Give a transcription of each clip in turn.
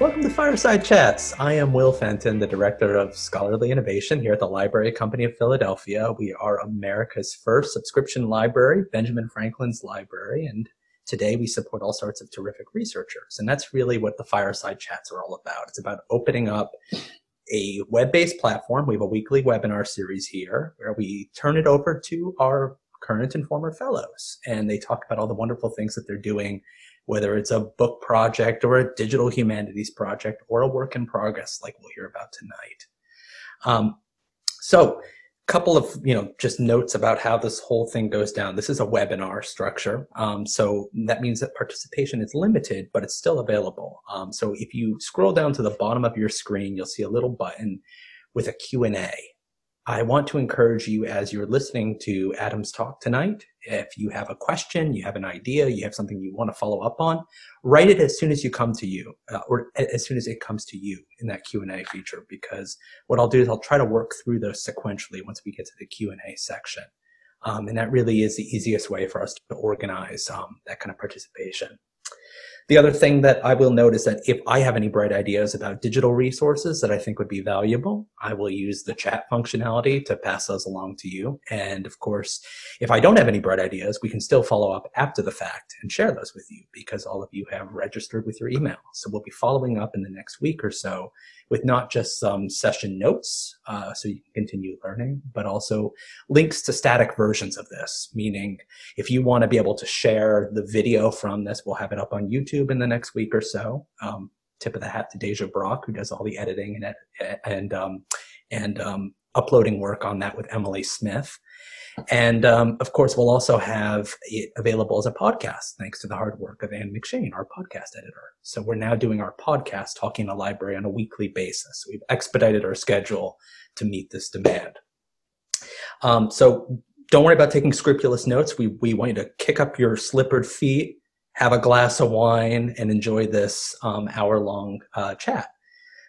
Welcome to Fireside Chats. I am Will Fenton, the Director of Scholarly Innovation here at the Library Company of Philadelphia. We are America's first subscription library, Benjamin Franklin's library, and today we support all sorts of terrific researchers. And that's really what the Fireside Chats are all about. It's about opening up a web-based platform. We have a weekly webinar series here where we turn it over to our current and former fellows, and they talk about all the wonderful things that they're doing whether it's a book project or a digital humanities project or a work in progress like we'll hear about tonight. Um, so a couple of you know just notes about how this whole thing goes down. This is a webinar structure um, so that means that participation is limited but it's still available. Um, so if you scroll down to the bottom of your screen you'll see a little button with a q&a I want to encourage you as you're listening to Adam's talk tonight. If you have a question, you have an idea, you have something you want to follow up on, write it as soon as you come to you, uh, or as soon as it comes to you in that Q and A feature. Because what I'll do is I'll try to work through those sequentially once we get to the Q and A section, um, and that really is the easiest way for us to organize um, that kind of participation. The other thing that I will note is that if I have any bright ideas about digital resources that I think would be valuable, I will use the chat functionality to pass those along to you. And of course, if I don't have any bright ideas, we can still follow up after the fact and share those with you because all of you have registered with your email. So we'll be following up in the next week or so with not just some session notes uh, so you can continue learning, but also links to static versions of this. Meaning, if you want to be able to share the video from this, we'll have it up on YouTube in the next week or so. Um, tip of the hat to Deja Brock, who does all the editing and and um, and um, uploading work on that with Emily Smith. And um, of course, we'll also have it available as a podcast, thanks to the hard work of Anne McShane, our podcast editor. So we're now doing our podcast, Talking to Library, on a weekly basis. We've expedited our schedule to meet this demand. Um, so don't worry about taking scrupulous notes. We, we want you to kick up your slippered feet, have a glass of wine, and enjoy this um, hour long uh, chat.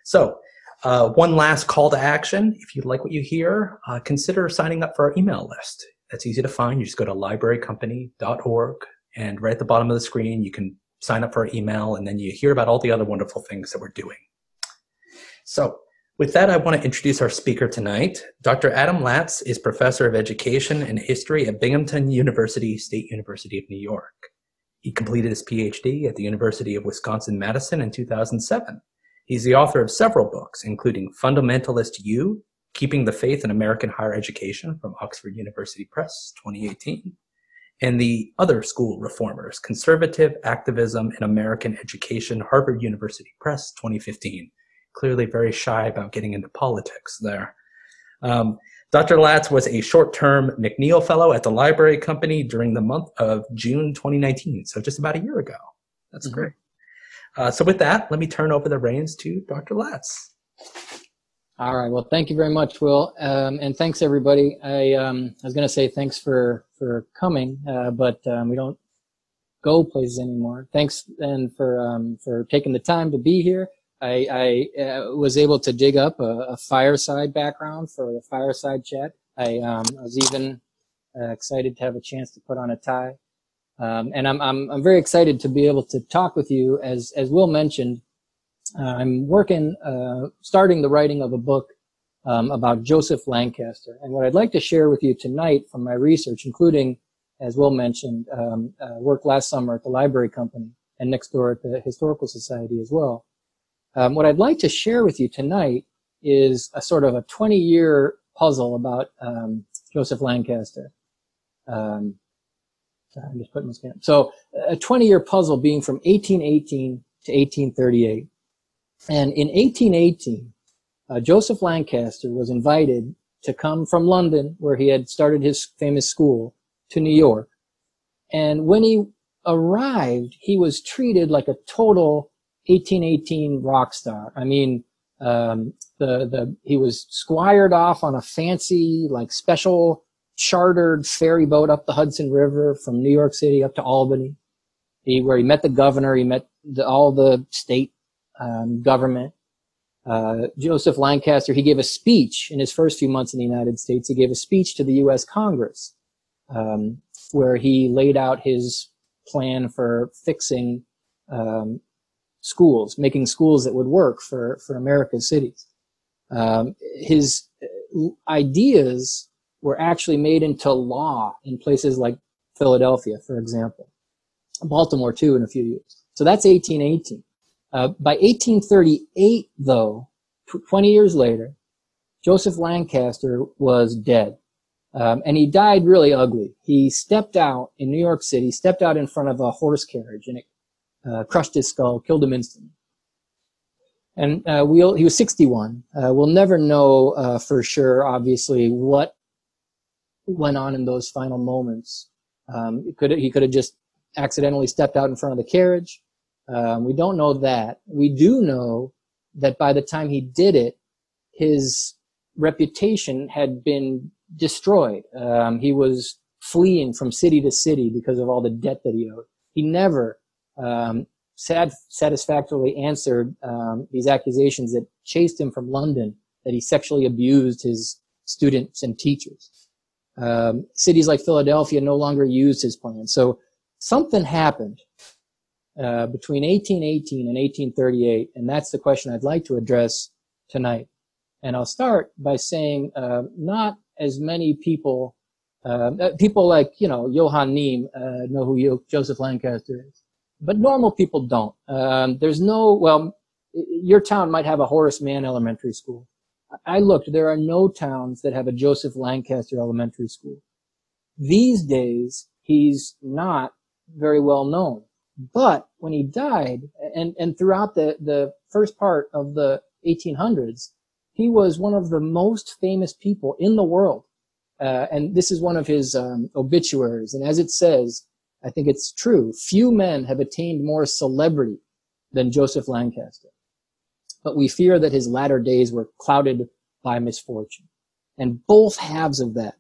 So uh, one last call to action. If you like what you hear, uh, consider signing up for our email list. That's easy to find. You just go to librarycompany.org and right at the bottom of the screen, you can sign up for our email and then you hear about all the other wonderful things that we're doing. So with that, I want to introduce our speaker tonight. Dr. Adam Laats is professor of education and history at Binghamton University, State University of New York. He completed his PhD at the University of Wisconsin-Madison in 2007. He's the author of several books, including Fundamentalist U, Keeping the Faith in American Higher Education from Oxford University Press, 2018, and The Other School Reformers, Conservative Activism in American Education, Harvard University Press, 2015. Clearly very shy about getting into politics there. Um, Dr. Laats was a short-term McNeil Fellow at the Library Company during the month of June 2019, so just about a year ago. That's mm-hmm. great. Uh, so with that, let me turn over the reins to Dr. Laats. All right. Well, thank you very much, Will, um, and thanks everybody. I, um, I was going to say thanks for for coming, uh, but um, we don't go places anymore. Thanks and for um, for taking the time to be here. I, I uh, was able to dig up a, a, fireside background for the fireside chat. I, um, I was even uh, excited to have a chance to put on a tie. Um, and I'm, I'm, I'm very excited to be able to talk with you. As, as Will mentioned, uh, I'm working, uh, starting the writing of a book um, about Joseph Lancaster. And what I'd like to share with you tonight from my research, including, as Will mentioned, um, uh, work last summer at the Library Company and next door at the Historical Society as well. Um, what I'd like to share with you tonight is a sort of a 20 year puzzle about um, Joseph Lancaster. Um, I'm just putting my scan. So a 20 year puzzle being from 1818 to 1838. And in 1818, uh, Joseph Lancaster was invited to come from London, where he had started his famous school, to New York. And when he arrived, he was treated like a total 1818 rock star. I mean, um, the, the, he was squired off on a fancy, like special chartered ferry boat up the Hudson River from New York City up to Albany, he, where he met the governor, he met the, all the state um, government. Uh, Joseph Lancaster, he gave a speech in his first few months in the United States. He gave a speech to the U.S. Congress um, where he laid out his plan for fixing um, schools, making schools that would work for, for America's cities. Um, his ideas were actually made into law in places like Philadelphia, for example. Baltimore too in a few years. So that's 1818. Uh, by 1838, though, 20 years later, Joseph Lancaster was dead. Um, and he died really ugly. He stepped out in New York City, stepped out in front of a horse carriage, and it uh, crushed his skull, killed him instantly. And uh, we'll, he was 61. Uh, we'll never know uh, for sure, obviously, what went on in those final moments. Um, he could he could have just accidentally stepped out in front of the carriage. Um, we don't know that. We do know that by the time he did it, his reputation had been destroyed. Um, he was fleeing from city to city because of all the debt that he owed. He never um, sad, satisfactorily answered um, these accusations that chased him from London that he sexually abused his students and teachers. Um, cities like Philadelphia no longer used his plan. So something happened uh, between 1818 and 1838, and that's the question I'd like to address tonight. And I'll start by saying uh, not as many people, uh, uh people like you know Johann Neem uh, know who Joseph Lancaster is, but normal people don't. Um, there's no well, your town might have a Horace Mann Elementary School. I looked; there are no towns that have a Joseph Lancaster Elementary School. These days, he's not very well known. But when he died, and, and throughout the, the first part of the 1800s, he was one of the most famous people in the world. Uh, and this is one of his um, obituaries. And as it says, I think it's true. Few men have attained more celebrity than Joseph Lancaster. But we fear that his latter days were clouded by misfortune. And both halves of that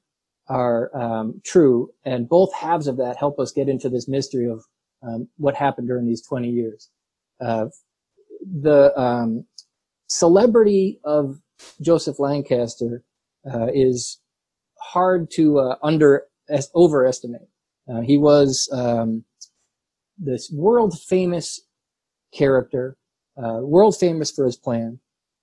are um, true, and both halves of that help us get into this mystery of um, what happened during these 20 years. Uh, the um, celebrity of Joseph Lancaster uh, is hard to uh, under overestimate. Uh, he was um, this world famous character, uh, world famous for his plan.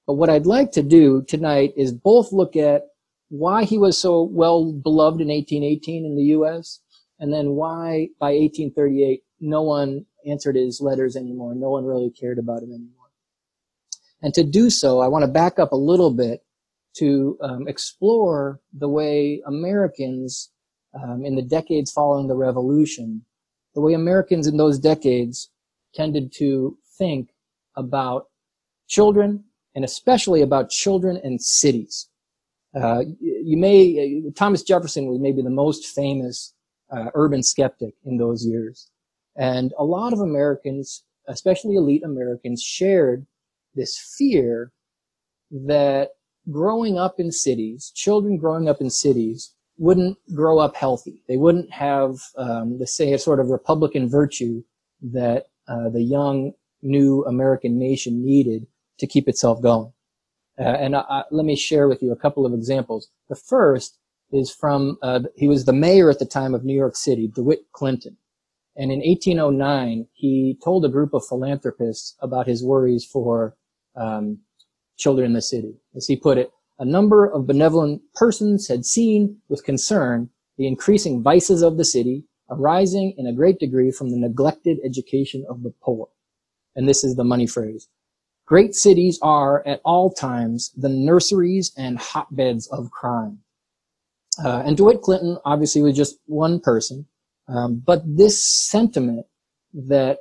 But what I'd like to do tonight is both look at why he was so well beloved in 1818 in the U.S. and then why by 1838 no one answered his letters anymore. No one really cared about him anymore. And to do so, I want to back up a little bit to um, explore the way Americans um, in the decades following the revolution, the way Americans in those decades tended to think about children and especially about children and cities. Uh, you may, uh, Thomas Jefferson was maybe the most famous uh, urban skeptic in those years. And a lot of Americans, especially elite Americans, shared this fear that growing up in cities, children growing up in cities, wouldn't grow up healthy. They wouldn't have um, the say a sort of Republican virtue that uh, the young new American nation needed to keep itself going. Uh, and I, let me share with you a couple of examples. The first is from, uh, he was the mayor at the time of New York City, DeWitt Clinton. And in 1809, he told a group of philanthropists about his worries for um, children in the city. As he put it, a number of benevolent persons had seen with concern the increasing vices of the city arising in a great degree from the neglected education of the poor. And this is the money phrase. Great cities are at all times the nurseries and hotbeds of crime. Uh, and DeWitt Clinton obviously was just one person, um, but this sentiment that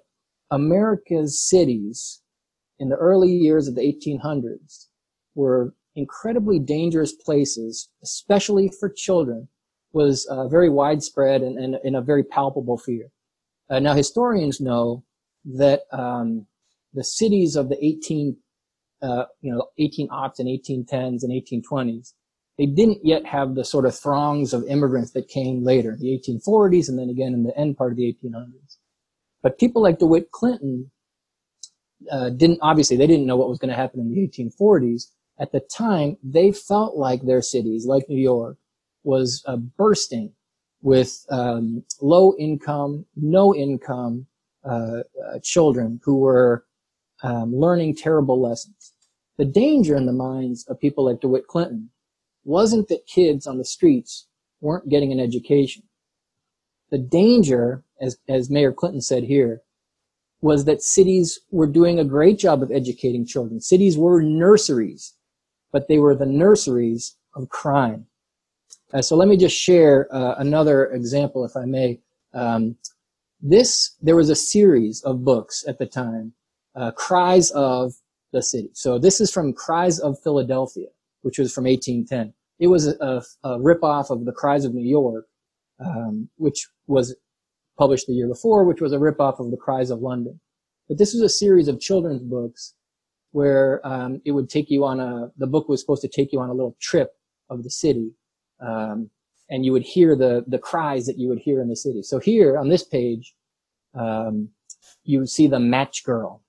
America's cities in the early years of the 1800s were incredibly dangerous places, especially for children, was uh, very widespread and, and, and, a very palpable fear. Uh, now, historians know that um, the cities of the 18, uh, you know, 18 aughts and 1810s and 1820s, they didn't yet have the sort of throngs of immigrants that came later, in the 1840s and then again in the end part of the 1800s. But people like DeWitt Clinton uh, didn't, obviously, they didn't know what was going to happen in the 1840s. At the time, they felt like their cities, like New York, was uh, bursting with um, low income, no income uh, uh children who were um, learning terrible lessons. The danger in the minds of people like DeWitt Clinton wasn't that kids on the streets weren't getting an education. The danger, as, as Mayor Clinton said here, was that cities were doing a great job of educating children. Cities were nurseries, but they were the nurseries of crime. Uh, so let me just share uh, another example, if I may. Um, this, there was a series of books at the time, uh, Cries of the City. So this is from Cries of Philadelphia, which was from 1810. It was a, a, a ripoff of the Cries of New York, um, which was published the year before, which was a ripoff of the Cries of London. But this was a series of children's books where um, it would take you on a, the book was supposed to take you on a little trip of the city. Um, and you would hear the, the cries that you would hear in the city. So here on this page, um, you see the match girl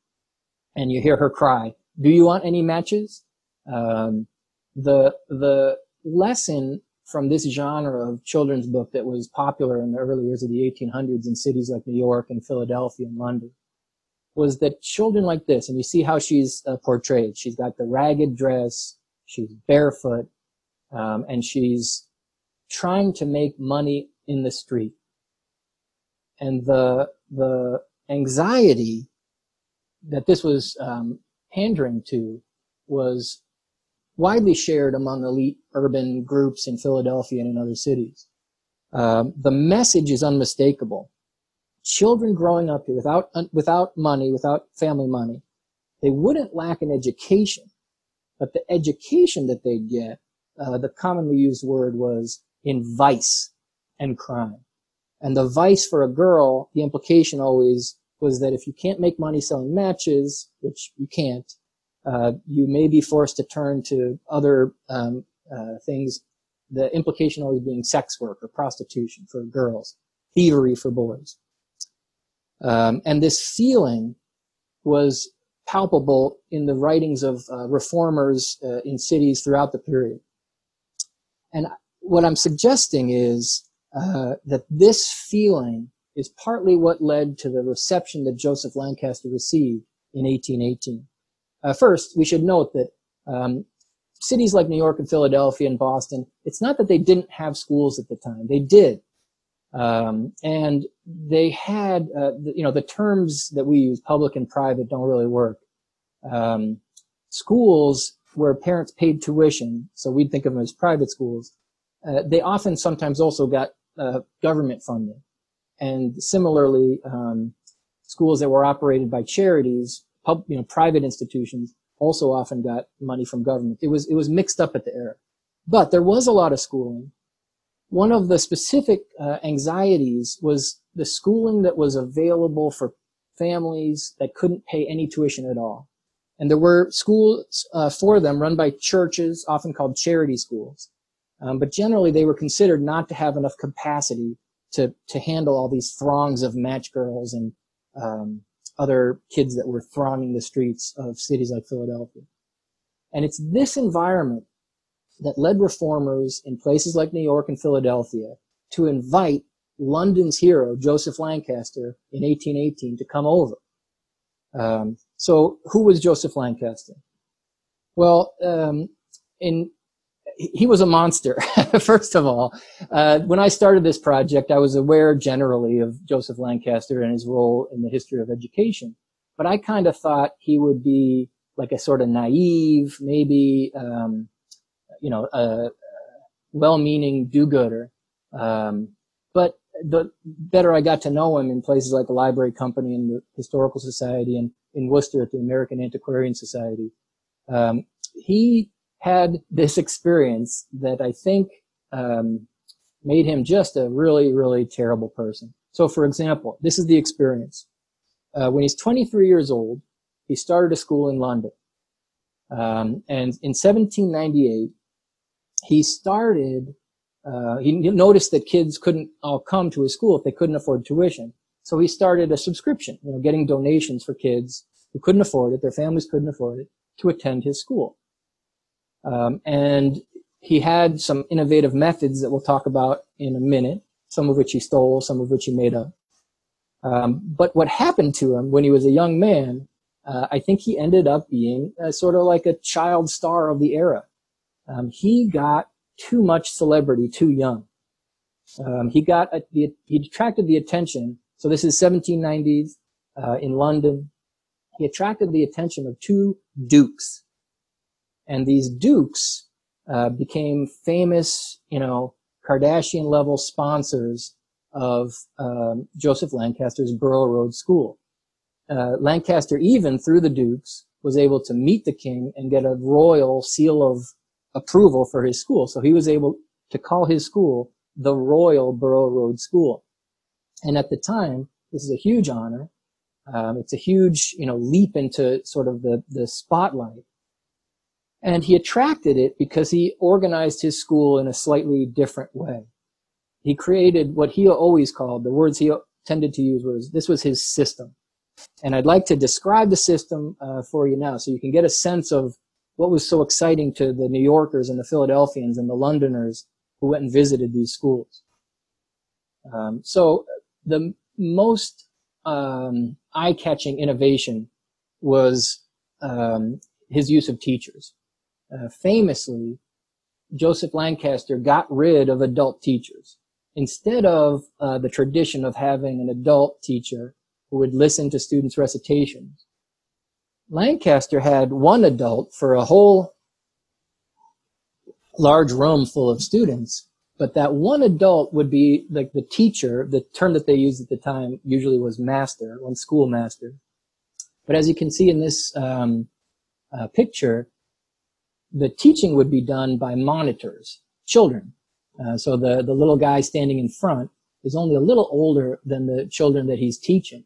and you hear her cry, do you want any matches? Um, the, the lesson from this genre of children's book that was popular in the early years of the 1800s in cities like New York and Philadelphia and London was that children like this, and you see how she's uh, portrayed. She's got the ragged dress, she's barefoot, um, and she's trying to make money in the street. And the the anxiety that this was um, pandering to was widely shared among elite urban groups in Philadelphia and in other cities. Um, the message is unmistakable. Children growing up here without without money, without family money, they wouldn't lack an education, but the education that they'd get, uh, the commonly used word was in vice and crime. And the vice for a girl, the implication always was that if you can't make money selling matches, which you can't, uh, you may be forced to turn to other um, uh, things. The implication always being sex work or prostitution for girls, thievery for boys. Um, and this feeling was palpable in the writings of uh, reformers uh, in cities throughout the period. And what I'm suggesting is uh, that this feeling is partly what led to the reception that Joseph Lancaster received in 1818. Uh, first, we should note that um, cities like New York and Philadelphia and Boston, it's not that they didn't have schools at the time. They did. Um, and they had, uh, the, you know, the terms that we use, public and private, don't really work. Um, schools where parents paid tuition, so we'd think of them as private schools, uh, they often sometimes also got uh, government funding. And similarly, um, schools that were operated by charities, pub, you know, private institutions, also often got money from government. It was it was mixed up at the era, but there was a lot of schooling. One of the specific uh, anxieties was the schooling that was available for families that couldn't pay any tuition at all. And there were schools uh, for them run by churches, often called charity schools. Um, but generally, they were considered not to have enough capacity to to handle all these throngs of match girls and um, other kids that were thronging the streets of cities like Philadelphia. And it's this environment that led reformers in places like New York and Philadelphia to invite London's hero, Joseph Lancaster, in 1818 to come over. Um, so who was Joseph Lancaster? Well, um, in he was a monster. First of all, uh, when I started this project, I was aware generally of Joseph Lancaster and his role in the history of education, but I kind of thought he would be like a sort of naive, maybe um, you know, a, well-meaning do-gooder. Um, but the better I got to know him in places like the Library Company and the Historical Society and in Worcester at the American Antiquarian Society, um, he had this experience that I think um, made him just a really, really terrible person. So, for example, this is the experience. Uh, when he's 23 years old, he started a school in London. Um, and in 1798, he started, uh, he noticed that kids couldn't all come to his school if they couldn't afford tuition. So he started a subscription, you know, getting donations for kids who couldn't afford it, their families couldn't afford it, to attend his school. Um, and he had some innovative methods that we'll talk about in a minute, some of which he stole, some of which he made up. Um, but what happened to him when he was a young man uh, I think he ended up being uh, sort of like a child star of the era. Um, he got too much celebrity too young. Um, he got a, the, he attracted the attention. So this is 1790s uh, in London. He attracted the attention of two dukes, and these dukes uh, became famous, you know, Kardashian level sponsors of um, Joseph Lancaster's Borough Road School. Uh, Lancaster, even through the dukes, was able to meet the king and get a royal seal of approval for his school. So he was able to call his school the Royal Borough Road School. And at the time, this is a huge honor. Um, it's a huge, you know, leap into sort of the, the spotlight. And he attracted it because he organized his school in a slightly different way. He created what he always called, the words he tended to use was, this was his system. And I'd like to describe the system uh, for you now so you can get a sense of what was so exciting to the New Yorkers and the Philadelphians and the Londoners who went and visited these schools. Um, so the most um, eye-catching innovation was um, his use of teachers. Uh, famously, Joseph Lancaster got rid of adult teachers. Instead of uh, the tradition of having an adult teacher who would listen to students' recitations, Lancaster had one adult for a whole large room full of students, but that one adult would be like the teacher. The term that they used at the time usually was master, one schoolmaster. But as you can see in this um, uh, picture, the teaching would be done by monitors, children. Uh, so the, the little guy standing in front is only a little older than the children that he's teaching.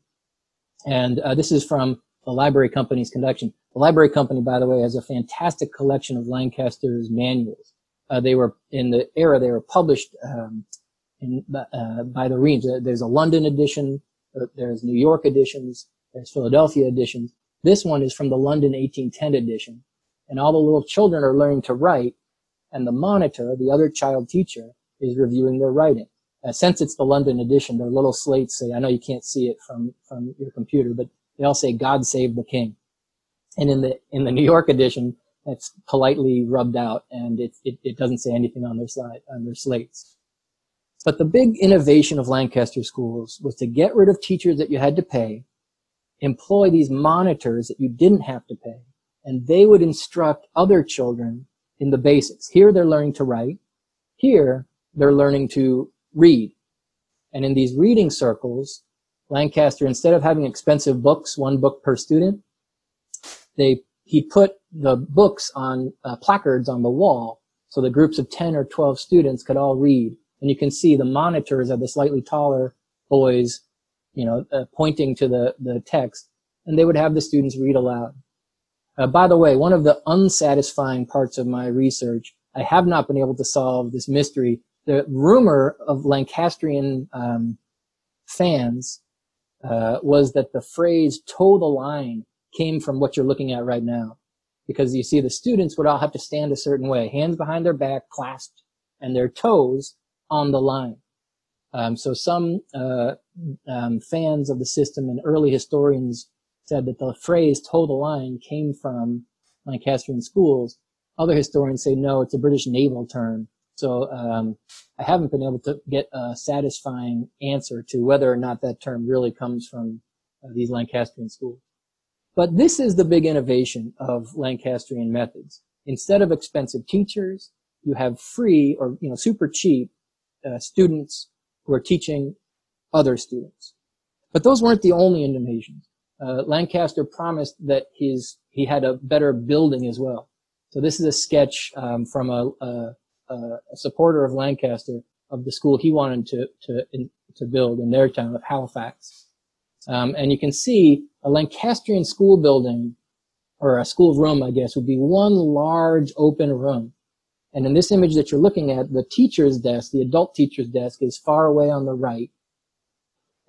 And uh, this is from the library company's collection. The library company, by the way, has a fantastic collection of Lancaster's manuals. Uh, they were in the era they were published um, in, uh, by the Reams. There's a London edition, uh, there's New York editions, there's Philadelphia editions. This one is from the London 1810 edition, and all the little children are learning to write, and the monitor, the other child teacher, is reviewing their writing. Since it's the London edition, their little slates say, I know you can't see it from, from your computer, but they all say, God save the king. And in the, in the New York edition, that's politely rubbed out and it, it, it doesn't say anything on their slide, on their slates. But the big innovation of Lancaster schools was to get rid of teachers that you had to pay, employ these monitors that you didn't have to pay, and they would instruct other children in the basics. Here they're learning to write. Here they're learning to read. And in these reading circles, Lancaster, instead of having expensive books, one book per student, they, he put the books on uh, placards on the wall so the groups of 10 or 12 students could all read. And you can see the monitors are the slightly taller boys, you know, uh, pointing to the, the text, and they would have the students read aloud. Uh, by the way, one of the unsatisfying parts of my research, I have not been able to solve this mystery. The rumor of Lancastrian um, fans uh, was that the phrase toe the line came from what you're looking at right now. Because you see the students would all have to stand a certain way, hands behind their back, clasped, and their toes on the line. Um, so some uh, um, fans of the system and early historians said that the phrase toe the line came from Lancastrian schools. Other historians say no, it's a British naval term. So um, I haven't been able to get a satisfying answer to whether or not that term really comes from uh, these Lancastrian schools. But this is the big innovation of Lancastrian methods. Instead of expensive teachers, you have free or you know super cheap uh, students who are teaching other students. But those weren't the only innovations uh, Lancaster promised that his he had a better building as well. So this is a sketch um, from a, a, a, supporter of Lancaster of the school he wanted to to in, to build in their town of Halifax, um, and you can see a Lancastrian school building or a school room, I guess, would be one large open room. And in this image that you're looking at, the teacher's desk, the adult teacher's desk, is far away on the right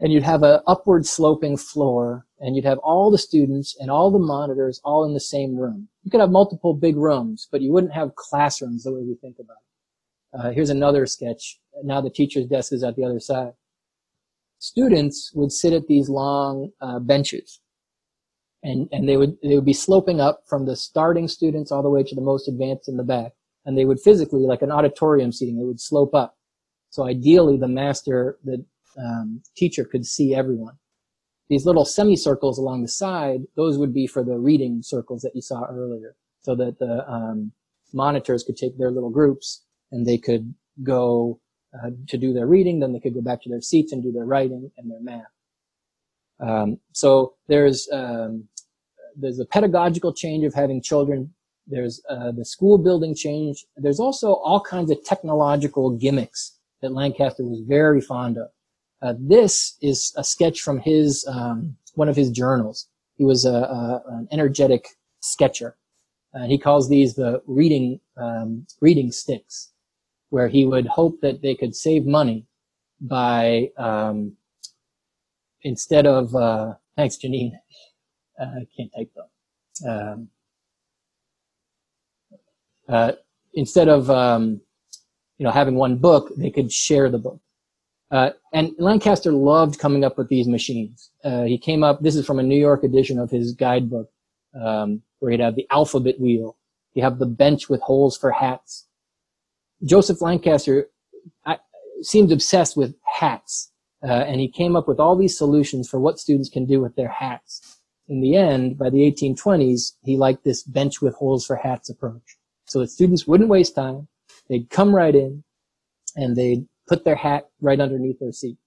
and you'd have an upward sloping floor and you'd have all the students and all the monitors all in the same room. You could have multiple big rooms, but you wouldn't have classrooms the way we think about it. Uh, here's another sketch. Now the teacher's desk is at the other side. Students would sit at these long uh, benches and and they would they would be sloping up from the starting students all the way to the most advanced in the back, and they would physically like an auditorium seating, they would slope up. So ideally, the master, the um, teacher could see everyone. These little semicircles along the side, those would be for the reading circles that you saw earlier, so that the um, monitors could take their little groups and they could go uh, to do their reading, then they could go back to their seats and do their writing and their math. Um, so there's um, there's a pedagogical change of having children. There's uh, the school building change. There's also all kinds of technological gimmicks that Lancaster was very fond of. Uh, this is a sketch from his um, one of his journals. He was a, a an energetic sketcher. Uh, he calls these the reading um, reading sticks, where he would hope that they could save money by um, instead of uh, thanks Janine. Uh, I can't type though. Um, uh, instead of um, you know having one book, they could share the book. Uh, and Lancaster loved coming up with these machines. Uh, he came up. This is from a New York edition of his guidebook, um, where he'd have the alphabet wheel. You have the bench with holes for hats. Joseph Lancaster I, seemed obsessed with hats, uh, and he came up with all these solutions for what students can do with their hats. In the end, by the 1820s, he liked this bench with holes for hats approach. So that students wouldn't waste time. They'd come right in and they'd put their hat right underneath their seat.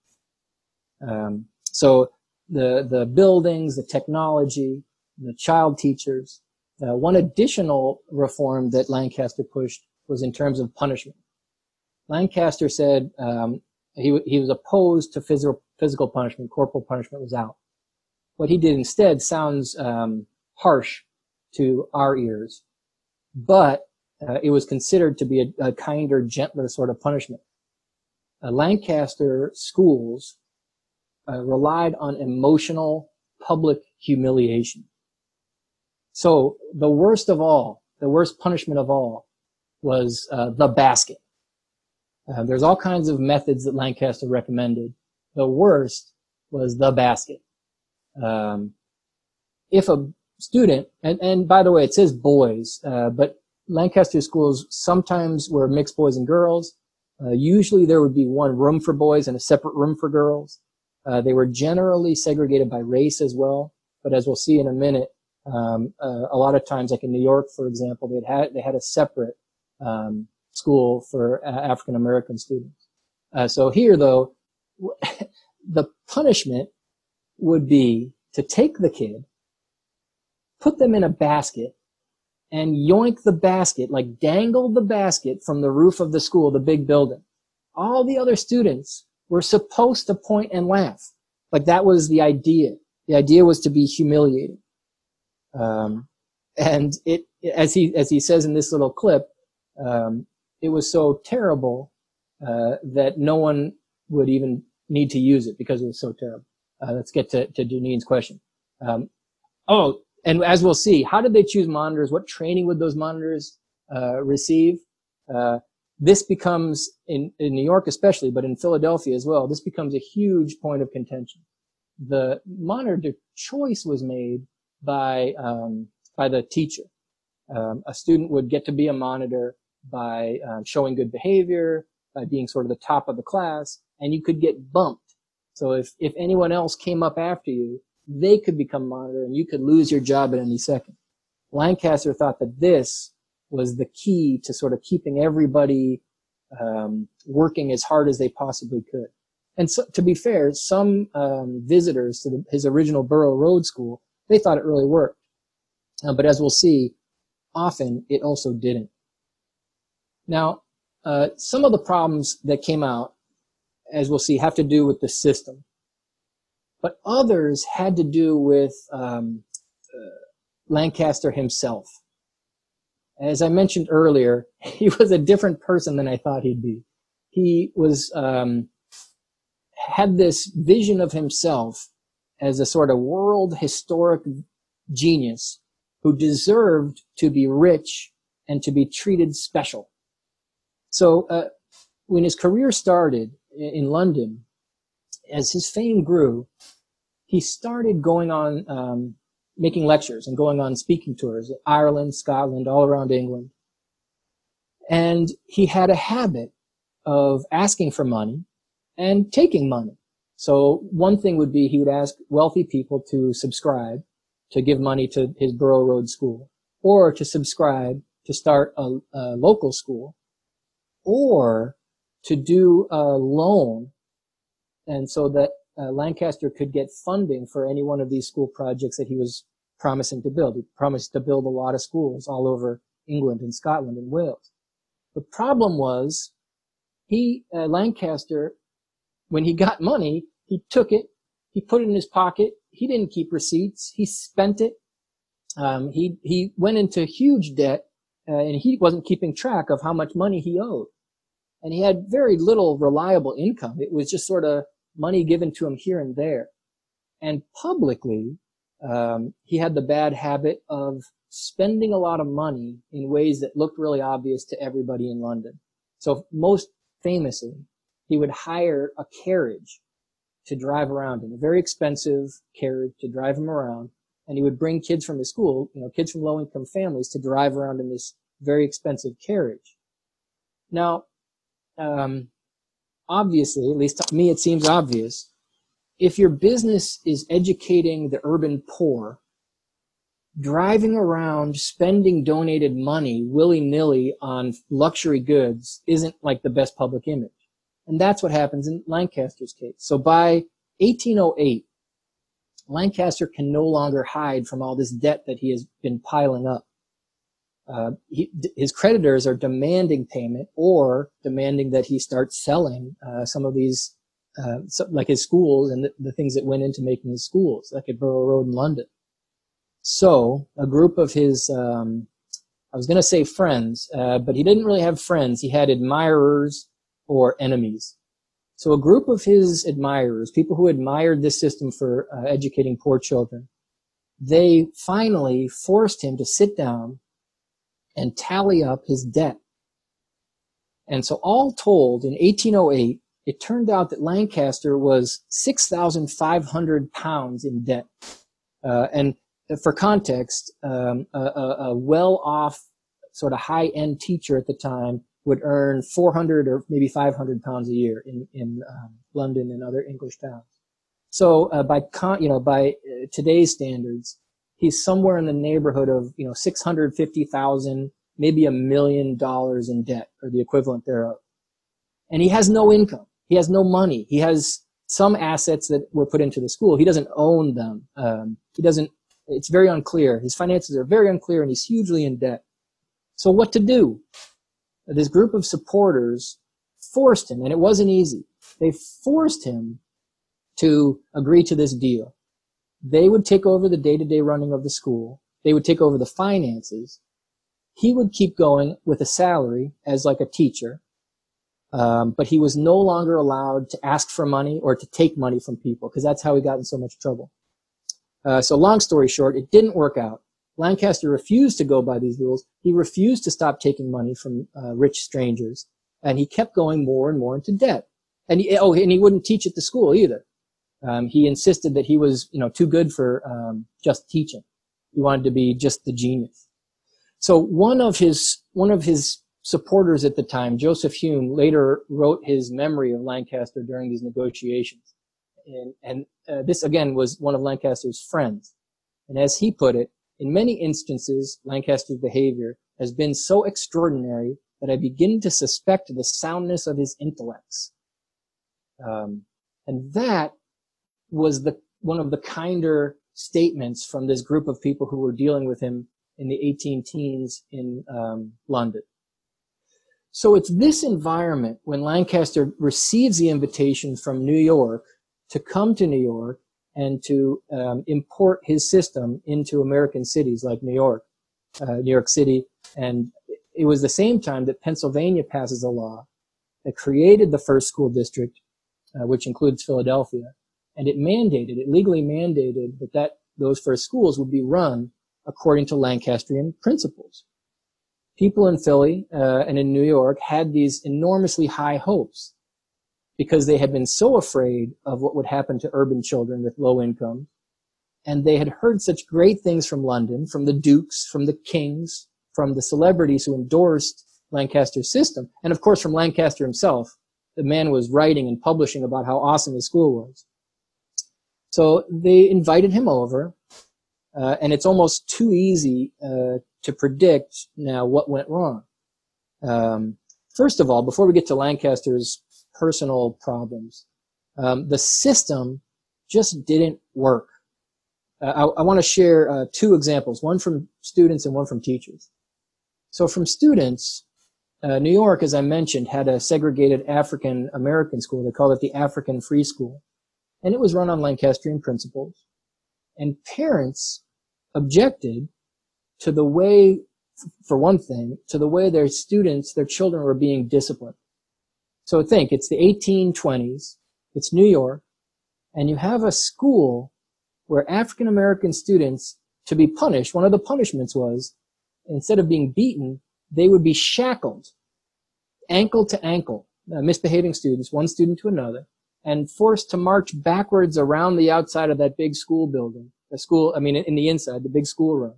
Um, so the, the buildings, the technology, the child teachers, uh, one additional reform that Lancaster pushed was in terms of punishment. Lancaster said um, he, he was opposed to physical, physical punishment. Corporal punishment was out. What he did instead sounds um, harsh to our ears, but uh, it was considered to be a, a, kinder, gentler sort of punishment. Uh, Lancaster schools uh, relied on emotional public humiliation. So the worst of all, the worst punishment of all, was uh, the basket. Uh, there's all kinds of methods that Lancaster recommended. The worst was the basket. Um, if a student, and, and by the way, it says boys, uh, but Lancaster schools sometimes were mixed boys and girls. Uh, usually there would be one room for boys and a separate room for girls. Uh, they were generally segregated by race as well. But as we'll see in a minute, um, uh, a lot of times, like in New York, for example, they had they had a separate um, school for African American students. Uh, so here, though, the punishment would be to take the kid, put them in a basket, and yoink the basket, like dangle the basket from the roof of the school, the big building. All the other students were supposed to point and laugh. Like that was the idea. The idea was to be humiliated. Um, and it, as he, as he says in this little clip, um, it was so terrible, uh, that no one would even need to use it because it was so terrible. Uh, let's get to, to Janine's question. Um, oh, and as we'll see, how did they choose monitors? What training would those monitors uh, receive? Uh, this becomes in, in New York especially, but in Philadelphia as well. This becomes a huge point of contention. The monitor choice was made by um, by the teacher. Um, a student would get to be a monitor by um, showing good behavior, by being sort of the top of the class, and you could get bumped. So if if anyone else came up after you, they could become monitor and you could lose your job at any second. Lancaster thought that this was the key to sort of keeping everybody um, working as hard as they possibly could. And so, to be fair, some um, visitors to the, his original Borough Road School, they thought it really worked. Uh, but as we'll see, often it also didn't. Now, uh, some of the problems that came out, as we'll see, have to do with the system but others had to do with um, uh, Lancaster himself. As I mentioned earlier, he was a different person than I thought he'd be. He was um, had this vision of himself as a sort of world historic genius who deserved to be rich and to be treated special. So uh, when his career started in London, as his fame grew, he started going on um, making lectures and going on speaking tours in Ireland, Scotland, all around England. And he had a habit of asking for money and taking money. So one thing would be he would ask wealthy people to subscribe to give money to his Borough Road school or to subscribe to start a, a local school or to do a loan and so that uh, Lancaster could get funding for any one of these school projects that he was promising to build. He promised to build a lot of schools all over England and Scotland and Wales. The problem was he, uh, Lancaster, when he got money, he took it, he put it in his pocket. He didn't keep receipts. He spent it. Um, he, he went into huge debt uh, and he wasn't keeping track of how much money he owed. And he had very little reliable income. It was just sort of money given to him here and there. And publicly, um, he had the bad habit of spending a lot of money in ways that looked really obvious to everybody in London. So most famously, he would hire a carriage to drive around in, a very expensive carriage to drive him around. And he would bring kids from his school, you know, kids from low income families to drive around in this very expensive carriage. Now, um, obviously, at least to me, it seems obvious. If your business is educating the urban poor, driving around spending donated money willy nilly on luxury goods isn't like the best public image. And that's what happens in Lancaster's case. So by 1808, Lancaster can no longer hide from all this debt that he has been piling up. Uh, he, his creditors are demanding payment or demanding that he start selling uh, some of these, uh, so, like his schools and the, the, things that went into making his schools, like at Borough Road in London. So a group of his, um, I was going to say friends, uh, but he didn't really have friends. He had admirers or enemies. So a group of his admirers, people who admired this system for uh, educating poor children, they finally forced him to sit down and tally up his debt. And so all told, in 1808, it turned out that Lancaster was 6,500 pounds in debt. Uh, and for context, um, a, a, a well-off, sort of high-end teacher at the time would earn 400 or maybe 500 pounds a year in, in um, London and other English towns. So uh, by con- you know by uh, today's standards, he's somewhere in the neighborhood of you know 650,000, maybe a million dollars in debt or the equivalent thereof, and he has no income. He has no money. He has some assets that were put into the school. He doesn't own them. Um, he doesn't. It's very unclear. His finances are very unclear, and he's hugely in debt. So what to do? this group of supporters forced him, and it wasn't easy. They forced him to agree to this deal. They would take over the day-to-day running of the school. They would take over the finances. He would keep going with a salary as like a teacher, um, but he was no longer allowed to ask for money or to take money from people because that's how he got in so much trouble. Uh, so long story short, it didn't work out. Lancaster refused to go by these rules. He refused to stop taking money from uh, rich strangers, and he kept going more and more into debt. And he, oh, and he wouldn't teach at the school either. Um, he insisted that he was, you know, too good for um, just teaching. He wanted to be just the genius. So one of his one of his supporters at the time, Joseph Hume, later wrote his memory of Lancaster during these negotiations, and and uh, this again was one of Lancaster's friends. And as he put it, in many instances, Lancaster's behavior has been so extraordinary that I begin to suspect the soundness of his intellects. Um, and that was the one of the kinder statements from this group of people who were dealing with him in the 18 teens in um, London. So it's this environment when Lancaster receives the invitation from New York to come to New York and to um, import his system into American cities like New York, uh, New York City. And it was the same time that Pennsylvania passes a law that created the first school district, uh, which includes Philadelphia. And it mandated, it legally mandated that, that those first schools would be run according to Lancastrian principles. People in Philly uh, and in New York had these enormously high hopes because they had been so afraid of what would happen to urban children with low income and they had heard such great things from London, from the dukes, from the kings, from the celebrities who endorsed Lancaster's system, and of course from Lancaster himself. The man was writing and publishing about how awesome his school was. So they invited him over, uh, and it's almost too easy uh, to predict now what went wrong. Um, first of all, before we get to Lancaster's personal problems, um, the system just didn't work. Uh, I, I want to share uh, two examples, one from students and one from teachers. So from students, uh, New York, as I mentioned, had a segregated African American school. They called it the African Free School. And it was run on Lancastrian principles. And parents objected to the way, for one thing, to the way their students, their children were being disciplined. So think, it's the 1820s, it's New York, and you have a school where African American students, to be punished, one of the punishments was, instead of being beaten, they would be shackled, ankle to ankle, misbehaving students, one student to another, and forced to march backwards around the outside of that big school building, the school, I mean, in the inside, the big school room,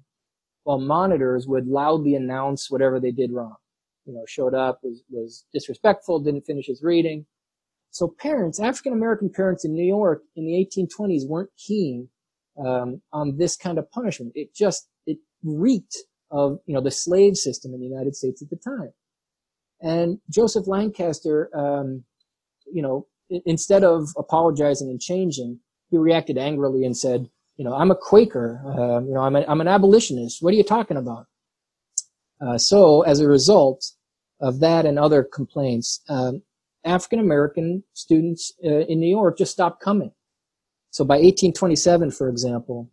while monitors would loudly announce whatever they did wrong. You know, showed up, was, was disrespectful, didn't finish his reading, so parents, African American parents in New York in the 1820s weren't keen um, on this kind of punishment. It just it reeked of you know the slave system in the United States at the time. And Joseph Lancaster, um, you know, instead of apologizing and changing, he reacted angrily and said, you know, I'm a Quaker, uh, you know, I'm, a, I'm an abolitionist. What are you talking about? Uh, so as a result of that and other complaints, um, African American students uh, in New York just stopped coming. So by 1827, for example,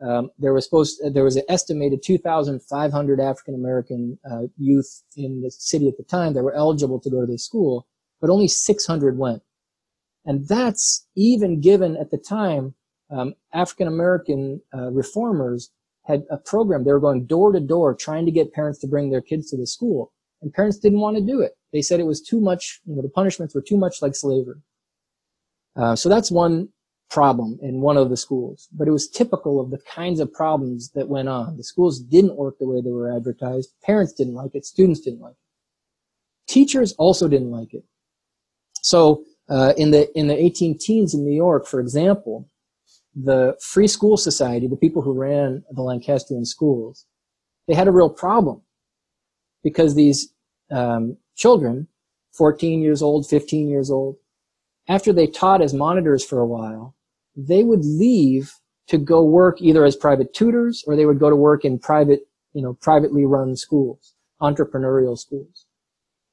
um, there was supposed there was an estimated 2,500 African American uh, youth in the city at the time that were eligible to go to this school, but only 600 went, and that's even given at the time um, African American uh, reformers had a program. They were going door to door trying to get parents to bring their kids to the school, and parents didn't want to do it. They said it was too much, you know, the punishments were too much like slavery. Uh, so that's one problem in one of the schools, but it was typical of the kinds of problems that went on. The schools didn't work the way they were advertised. Parents didn't like it. Students didn't like it. Teachers also didn't like it. So uh, in the in the 18 teens in New York, for example, the Free School Society, the people who ran the Lancastrian schools, they had a real problem because these um, children, 14 years old, 15 years old, after they taught as monitors for a while, they would leave to go work either as private tutors or they would go to work in private, you know, privately run schools, entrepreneurial schools.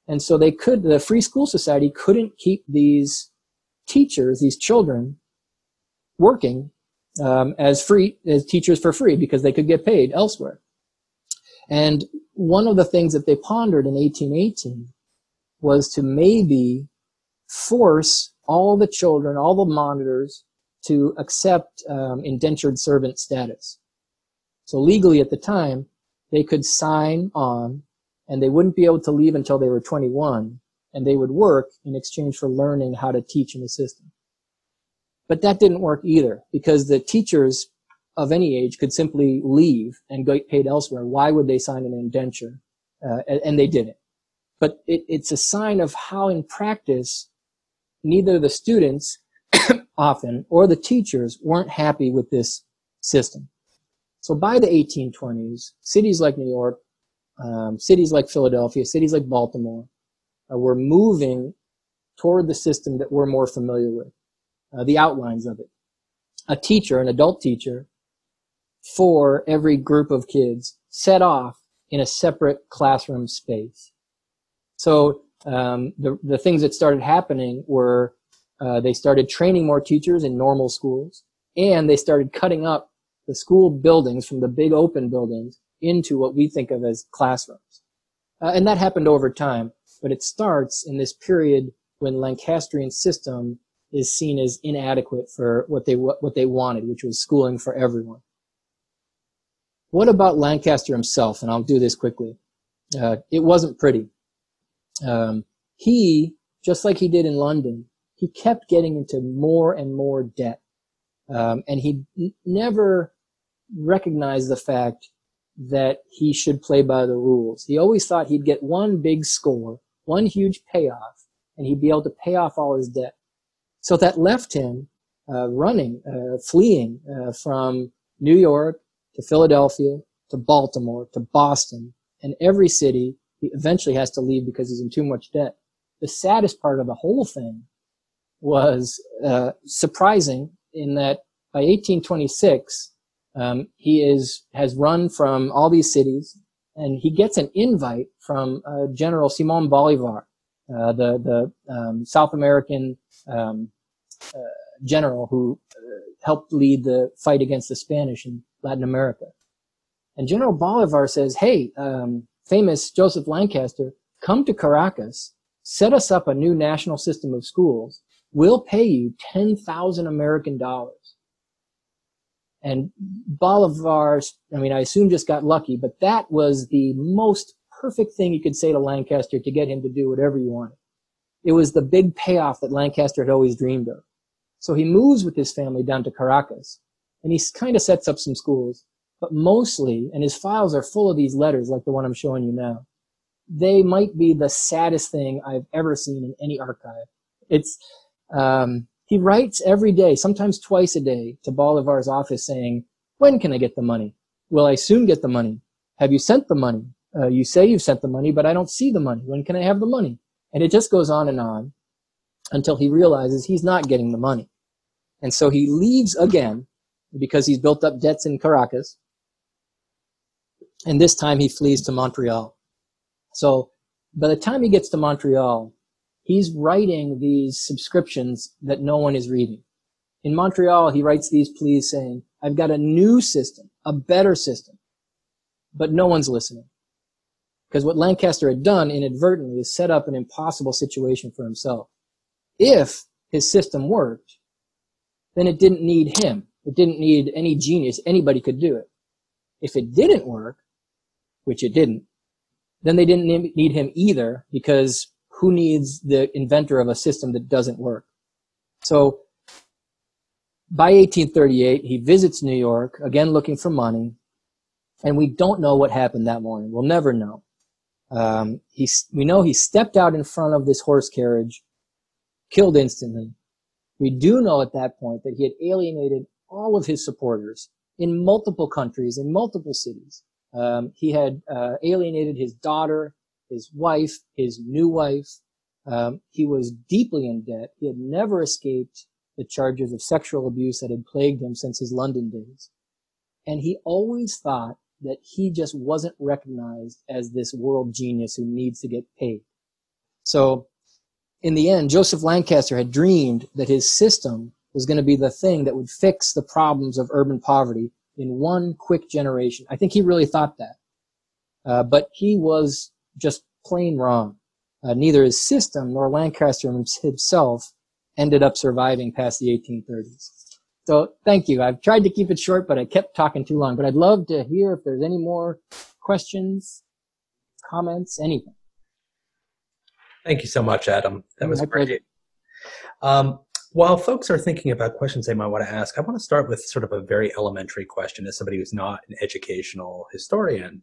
And so they could, the Free School Society couldn't keep these teachers, these children, working um, as free as teachers for free because they could get paid elsewhere. And one of the things that they pondered in 1818 was to maybe force all the children, all the monitors to accept um, indentured servant status. So legally at the time, they could sign on and they wouldn't be able to leave until they were 21 and they would work in exchange for learning how to teach in the system. But that didn't work either because the teachers of any age could simply leave and get paid elsewhere. Why would they sign an indenture? Uh, and, they didn't. But it, it's a sign of how in practice, neither the students often or the teachers weren't happy with this system. So by the 1820s, cities like New York, um, cities like Philadelphia, cities like Baltimore, uh, were moving toward the system that we're more familiar with, uh, the outlines of it. A teacher, an adult teacher, for every group of kids set off in a separate classroom space. So um, the the things that started happening were uh, they started training more teachers in normal schools, and they started cutting up the school buildings from the big open buildings into what we think of as classrooms. Uh, and that happened over time, but it starts in this period when Lancastrian system is seen as inadequate for what they what they wanted, which was schooling for everyone. What about Lancaster himself? And I'll do this quickly. Uh, it wasn't pretty. Um, he, just like he did in London, he kept getting into more and more debt. Um, and he n- never recognized the fact that he should play by the rules. He always thought he'd get one big score, one huge payoff, and he'd be able to pay off all his debt. So that left him uh, running, uh, fleeing uh, from New York to Philadelphia to Baltimore to Boston, and every city he eventually has to leave because he's in too much debt. The saddest part of the whole thing was uh, surprising in that by 1826 um, he is has run from all these cities, and he gets an invite from uh, General Simon Bolivar, uh, the the um, South American um, uh, general who uh, helped lead the fight against the Spanish in Latin America. And General Bolivar says, "Hey, um, famous Joseph Lancaster, come to Caracas, set us up a new national system of schools. We'll pay you ten thousand American dollars." And Bolivar, I mean, I assume just got lucky, but that was the most perfect thing you could say to Lancaster to get him to do whatever you wanted. It was the big payoff that Lancaster had always dreamed of. So he moves with his family down to Caracas and he kind of sets up some schools, but mostly, and his files are full of these letters like the one I'm showing you now. They might be the saddest thing I've ever seen in any archive. It's, um, he writes every day, sometimes twice a day, to Bolivar's office saying, when can I get the money? Will I soon get the money? Have you sent the money? Uh, you say you've sent the money, but I don't see the money. When can I have the money? And it just goes on and on until he realizes he's not getting the money. And so he leaves again because he's built up debts in Caracas. And this time he flees to Montreal. So by the time he gets to Montreal, he's writing these subscriptions that no one is reading. In Montreal, he writes these pleas saying, I've got a new system, a better system, but no one's listening. Because what Lancaster had done inadvertently is set up an impossible situation for himself. If his system worked, then it didn't need him. It didn't need any genius. Anybody could do it. If it didn't work, which it didn't, then they didn't need him either because who needs the inventor of a system that doesn't work? So by 1838, he visits New York, again looking for money, and we don't know what happened that morning. We'll never know. Um, he, we know he stepped out in front of this horse carriage, killed instantly. We do know at that point that he had alienated all of his supporters in multiple countries, in multiple cities. Um, he had uh, alienated his daughter, his wife, his new wife. Um, he was deeply in debt. He had never escaped the charges of sexual abuse that had plagued him since his London days. And he always thought that he just wasn't recognized as this world genius who needs to get paid. So in the end, Joseph Lancaster had dreamed that his system was going to be the thing that would fix the problems of urban poverty in one quick generation. I think he really thought that. Uh, but he was just plain wrong. Uh, neither his system nor Lancaster himself ended up surviving past the 1830s. So thank you. I've tried to keep it short, but I kept talking too long. But I'd love to hear if there's any more questions, comments, anything. Thank you so much, Adam. That was My great. Um, while folks are thinking about questions they might want to ask, I want to start with sort of a very elementary question as somebody who's not an educational historian.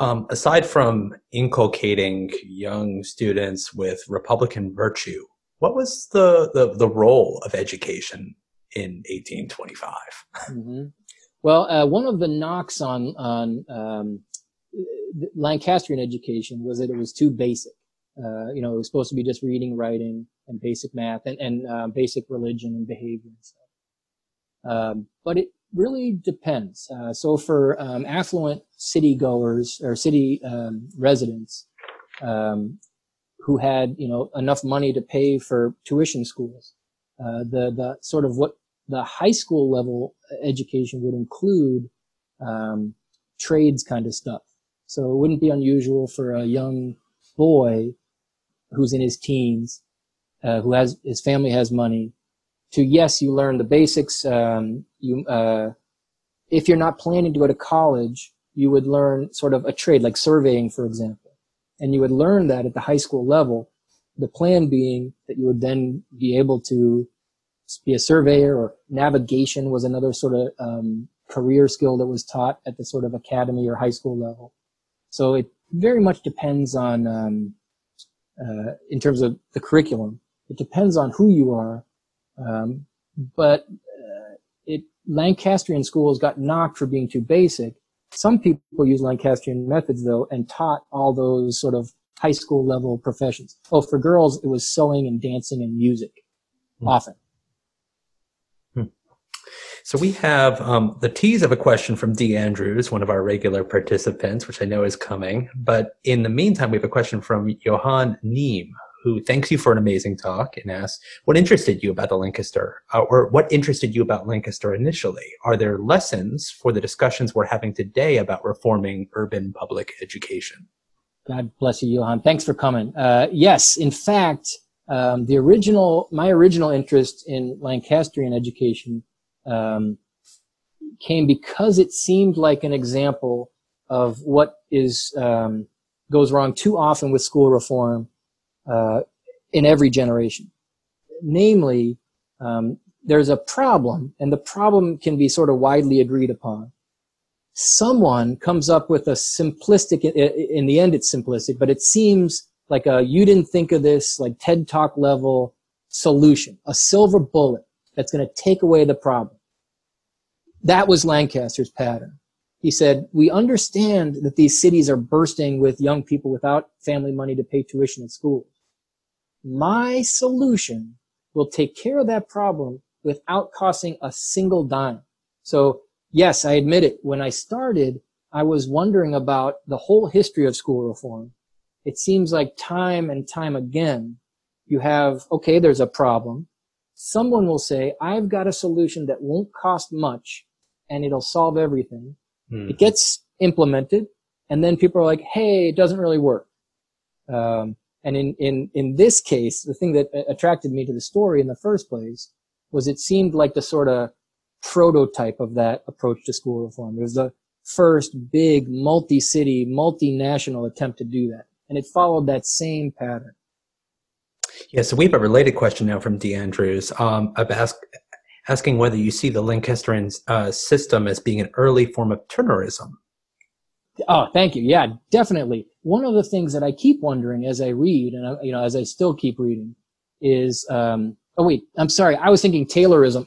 Um, aside from inculcating young students with Republican virtue, what was the, the, the role of education in 1825? Mm-hmm. Well, uh, one of the knocks on, on um, Lancastrian education was that it was too basic. Uh, you know, it was supposed to be just reading, writing, and basic math, and, and uh, basic religion and behavior and stuff. Um, but it really depends. Uh, so for um, affluent city goers or city um, residents um, who had you know enough money to pay for tuition schools, uh, the the sort of what the high school level education would include um, trades kind of stuff. So it wouldn't be unusual for a young boy who's in his teens, uh, who has his family has money, to yes, you learn the basics. Um, you, uh, if you're not planning to go to college, you would learn sort of a trade like surveying, for example, and you would learn that at the high school level. The plan being that you would then be able to be a surveyor or navigation was another sort of um, career skill that was taught at the sort of academy or high school level. So it very much depends on, um, uh, in terms of the curriculum, it depends on who you are. Um, but uh, it Lancastrian schools got knocked for being too basic. Some people use Lancastrian methods though and taught all those sort of high school level professions. Oh, for girls, it was sewing and dancing and music mm. often. So we have um, the tease of a question from D. Andrews, one of our regular participants, which I know is coming. But in the meantime, we have a question from Johan Neem, who thanks you for an amazing talk and asks, what interested you about the Lancaster, uh, or what interested you about Lancaster initially? Are there lessons for the discussions we're having today about reforming urban public education? God bless you, Johan. Thanks for coming. Uh, yes, in fact, um, the original, my original interest in Lancastrian education um, came because it seemed like an example of what is um, goes wrong too often with school reform uh, in every generation. Namely, um, there's a problem, and the problem can be sort of widely agreed upon. Someone comes up with a simplistic, in the end it's simplistic, but it seems like a you didn't think of this, like TED Talk level solution, a silver bullet that's going to take away the problem. That was Lancaster's pattern. He said, we understand that these cities are bursting with young people without family money to pay tuition at schools. My solution will take care of that problem without costing a single dime. So yes, I admit it. When I started, I was wondering about the whole history of school reform. It seems like time and time again, you have, okay, there's a problem someone will say, I've got a solution that won't cost much and it'll solve everything. Hmm. It gets implemented and then people are like, hey, it doesn't really work. Um, and in, in, in this case, the thing that attracted me to the story in the first place was it seemed like the sort of prototype of that approach to school reform. It was the first big multi-city, multinational attempt to do that. And it followed that same pattern. Yeah, so we have a related question now from D. Andrews um, ask, asking whether you see the Lancastrian uh, system as being an early form of Turnerism. Oh, thank you. Yeah, definitely. One of the things that I keep wondering as I read, and I, you know, as I still keep reading, is um, oh wait, I'm sorry, I was thinking Taylorism.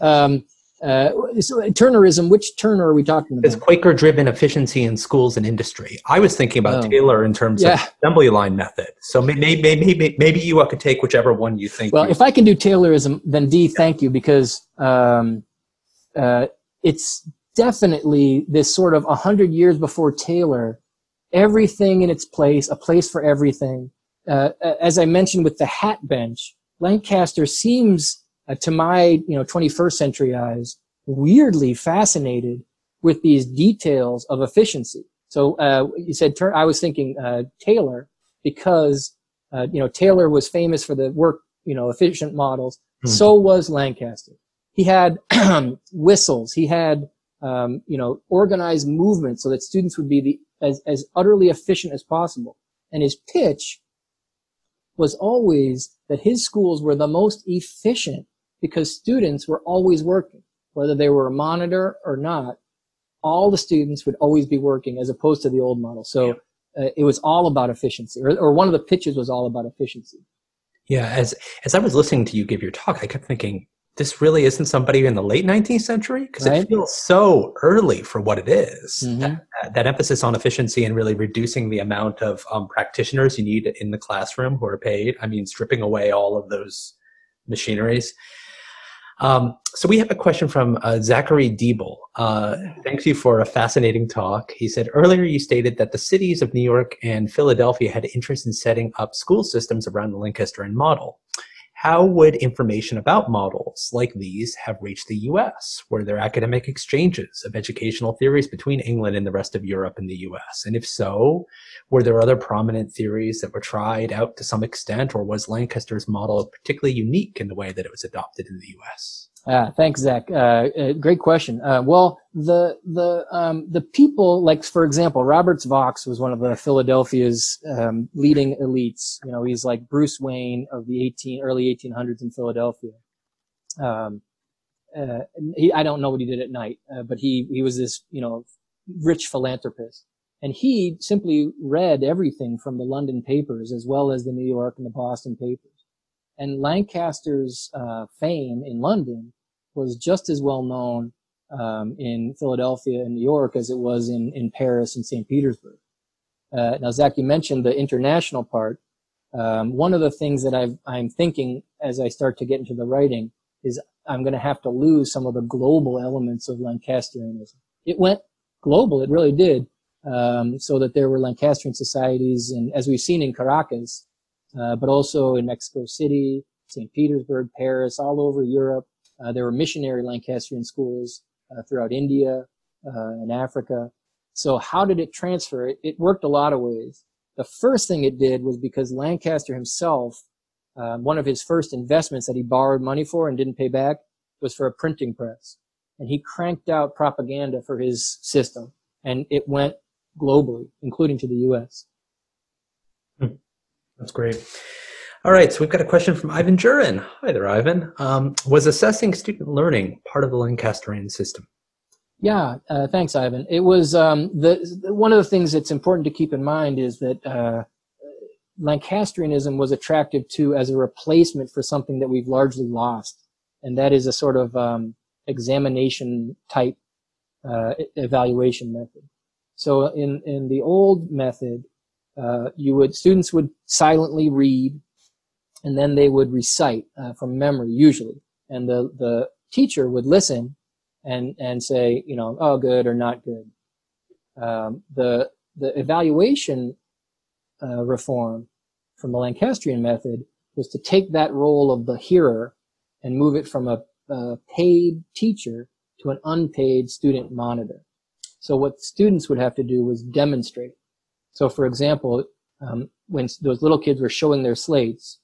um, uh, so Turnerism, which Turner are we talking about? It's Quaker driven efficiency in schools and industry. I was thinking about oh. Taylor in terms yeah. of assembly line method. So maybe, maybe, maybe you could take whichever one you think. Well, you if I can do Taylorism, then D, thank you, because um, uh, it's definitely this sort of a hundred years before Taylor, everything in its place, a place for everything. Uh, as I mentioned with the hat bench, Lancaster seems uh, to my you know 21st century eyes weirdly fascinated with these details of efficiency so uh, you said i was thinking uh, taylor because uh, you know taylor was famous for the work you know efficient models mm-hmm. so was lancaster he had whistles he had um, you know organized movement so that students would be the as, as utterly efficient as possible and his pitch was always that his schools were the most efficient because students were always working, whether they were a monitor or not. All the students would always be working as opposed to the old model. So uh, it was all about efficiency, or, or one of the pitches was all about efficiency. Yeah, as as I was listening to you give your talk, I kept thinking this really isn't somebody in the late 19th century because right? it feels so early for what it is. Mm-hmm. That, that, emphasis on efficiency and really reducing the amount of um, practitioners you need in the classroom who are paid. I mean, stripping away all of those machineries. Um, so we have a question from uh, Zachary Diebel. Uh, thanks you for a fascinating talk. He said earlier you stated that the cities of New York and Philadelphia had interest in setting up school systems around the Lancastrian model how would information about models like these have reached the US? Were there academic exchanges of educational theories between England and the rest of Europe and the US? And if so, were there other prominent theories that were tried out to some extent, or was Lancaster's model particularly unique in the way that it was adopted in the US? Uh, thanks, Zach. Uh, uh, great question. Uh, well, the the um, the people, like for example, Roberts Vaux was one of the Philadelphia's um, leading elites. You know, he's like Bruce Wayne of the 18 early 1800s in Philadelphia. um, uh, he, I don't know what he did at night, uh, but he, he was this, you know, rich philanthropist. And he simply read everything from the London papers as well as the New York and the Boston papers. And Lancaster's uh, fame in London was just as well known um, in Philadelphia and New York as it was in, in Paris and St. Petersburg. Uh, now, Zach, you mentioned the international part. Um, one of the things that i am thinking as I start to get into the writing is I'm going to have to lose some of the global elements of Lancastrianism. It went global, it really did, um, so that there were Lancastrian societies, and as we've seen in Caracas, uh, but also in Mexico City, St. Petersburg, Paris, all over Europe. Uh, there were missionary Lancastrian schools uh, throughout India uh, and Africa. So how did it transfer? It, it, worked a lot of ways. The first thing it did was because Lancaster himself, um, one of his first investments that he borrowed money for and didn't pay back was for a printing press. And he cranked out propaganda for his system and it went globally, including to the U.S. That's great. All right, so we've got a question from Ivan Jurin. Hi there, Ivan. Um, was assessing student learning part of the Lancasterian system? Yeah, uh, thanks, Ivan. It was um, the, the, one of the things that's important to keep in mind is that uh, Lancastrianism was attractive to as a replacement for something that we've largely lost, and that is a sort of um, examination type uh, evaluation method. So in in the old method, uh, you would students would silently read and then they would recite uh, from memory usually and the the teacher would listen and and say you know oh good or not good um, the the evaluation uh, reform from the Lancastrian method was to take that role of the hearer and move it from a, a paid teacher to an unpaid student monitor. So what students would have to do was demonstrate. So for example, um, when those little kids were showing their slates,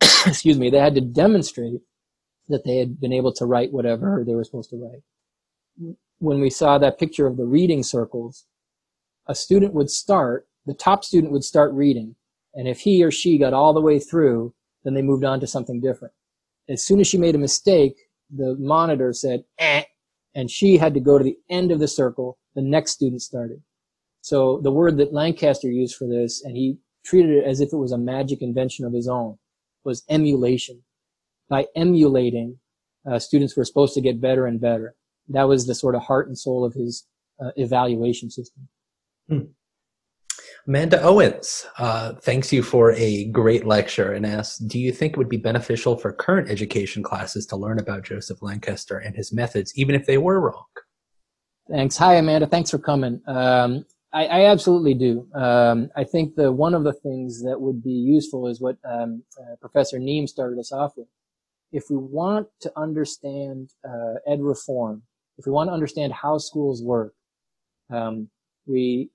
excuse me, they had to demonstrate that they had been able to write whatever they were supposed to write. When we saw that picture of the reading circles, a student would start, the top student would start reading, and if he or she got all the way through, then they moved on to something different. As soon as she made a mistake, the monitor said, eh, and she had to go to the end of the circle. The next student started. So the word that Lancaster used for this, and he treated it as if it was a magic invention of his own, was emulation. By emulating, uh, students were supposed to get better and better. That was the sort of heart and soul of his uh, evaluation system. Hmm. Amanda Owens uh, thanks you for a great lecture and asks, do you think it would be beneficial for current education classes to learn about Joseph Lancaster and his methods, even if they were wrong? Thanks. Hi, Amanda. Thanks for coming. Um, I, I, absolutely do. Um, I think the one of the things that would be useful is what um, uh, Professor Neem started us off with. If we want to understand uh, ed reform, if we want to understand how schools work, um, we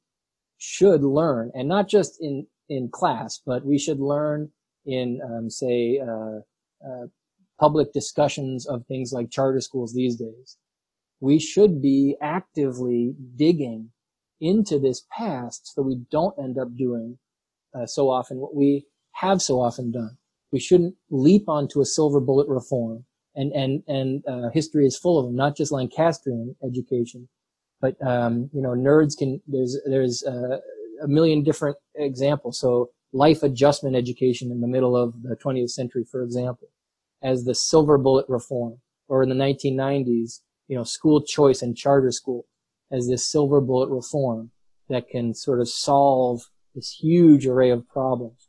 should learn, and not just in in class, but we should learn in, um, say, uh, uh, public discussions of things like charter schools these days. We should be actively digging into this past so we don't end up doing uh, so often what we have so often done. We shouldn't leap onto a silver bullet reform. And, and, and, uh, history is full of them, not just Lancastrian education, but, um, you know, nerds can, there's, there's, uh, a million different examples. So life adjustment education in the middle of the 20th century, for example, as the silver bullet reform, or in the 1990s, you know, school choice and charter school as this silver bullet reform that can sort of solve this huge array of problems.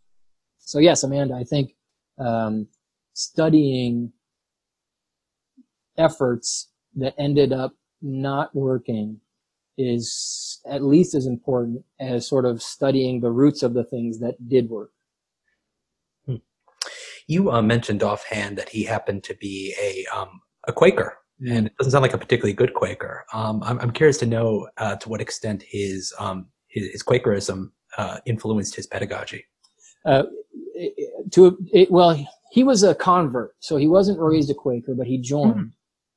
So yes, Amanda, I think um, studying efforts that ended up not working is at least as important as sort of studying the roots of the things that did work. Hmm. You uh, mentioned offhand that he happened to be a um, a Quaker and it doesn't sound like a particularly good Quaker. Um, I'm, I'm, curious to know uh, to what extent his um, his, his, Quakerism uh, influenced his pedagogy. Uh, to it, well, he was a convert, so he wasn't raised a Quaker, but he joined, mm.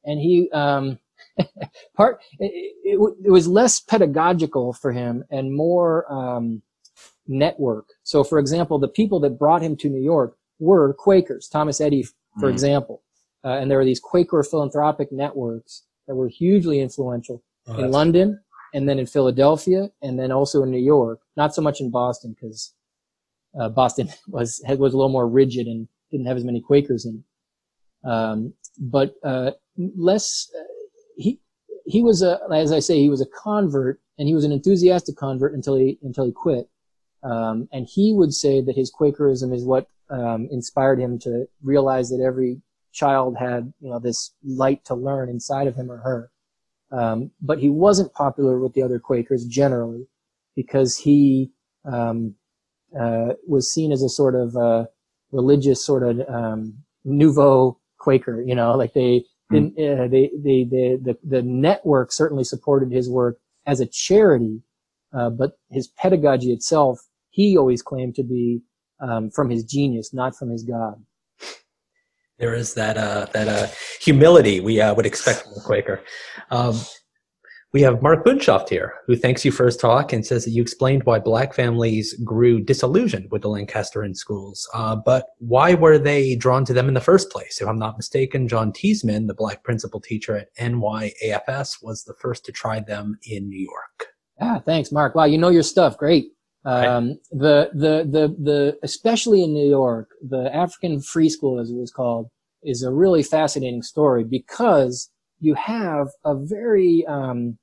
and he um, part it, it, it, was less pedagogical for him and more um, network. So, for example, the people that brought him to New York were Quakers. Thomas Eddy, for mm. example uh, and there were these Quaker philanthropic networks that were hugely influential Oh, in London, and then in Philadelphia, and then also in New York. Not so much in Boston because uh, Boston was was a little more rigid and didn't have as many Quakers in it. Um, but uh, less, uh, he he was a as I say he was a convert, and he was an enthusiastic convert until he until he quit. Um, and he would say that his Quakerism is what um, inspired him to realize that every child had you know this light to learn inside of him or her. Um, but he wasn't popular with the other Quakers generally because he um, uh, was seen as a sort of uh, religious sort of um, nouveau Quaker. You know, like they didn't, uh, they, they, they, the, the network certainly supported his work as a charity, uh, but his pedagogy itself, he always claimed to be um, from his genius, not from his God. There is that uh, that uh, humility we uh, would expect from a Quaker. Um, we have Mark Bunshoft here, who thanks you for his talk and says that you explained why black families grew disillusioned with the Lancastrian schools. Uh, but why were they drawn to them in the first place? If I'm not mistaken, John Teasman, the black principal teacher at NYAFS, was the first to try them in New York. Ah, thanks, Mark. Wow, you know your stuff. Great. Um, the, the, the, the, especially in New York, the African Free School, as it was called, is a really fascinating story because you have a very, um,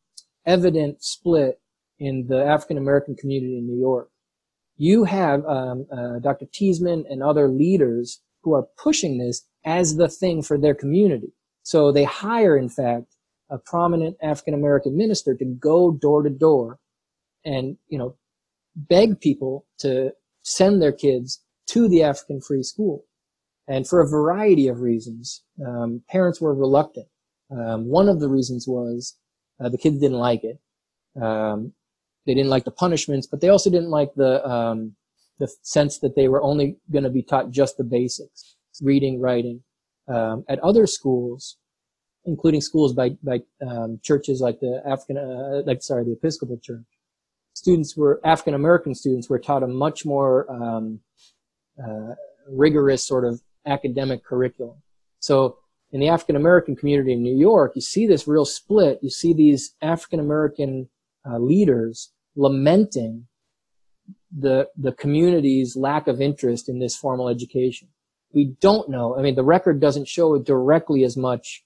evident split in the African American community in New York. You have, um, uh, Dr. Teasman and other leaders who are pushing this as the thing for their community. So they hire, in fact, a prominent African American minister to go door to door and, you know, beg people to send their kids to the African free school. And for a variety of reasons, um, parents were reluctant. Um, one of the reasons was uh, the kids didn't like it. Um, they didn't like the punishments, but they also didn't like the um, the sense that they were only going to be taught just the basics, reading, writing. Um, at other schools, including schools by by um, churches like the African, uh, like sorry, the Episcopal Church, students were African American students were taught a much more um, uh, rigorous sort of academic curriculum. So in the African American community in New York, you see this real split. You see these African American uh, leaders lamenting the the community's lack of interest in this formal education. We don't know. I mean, the record doesn't show directly as much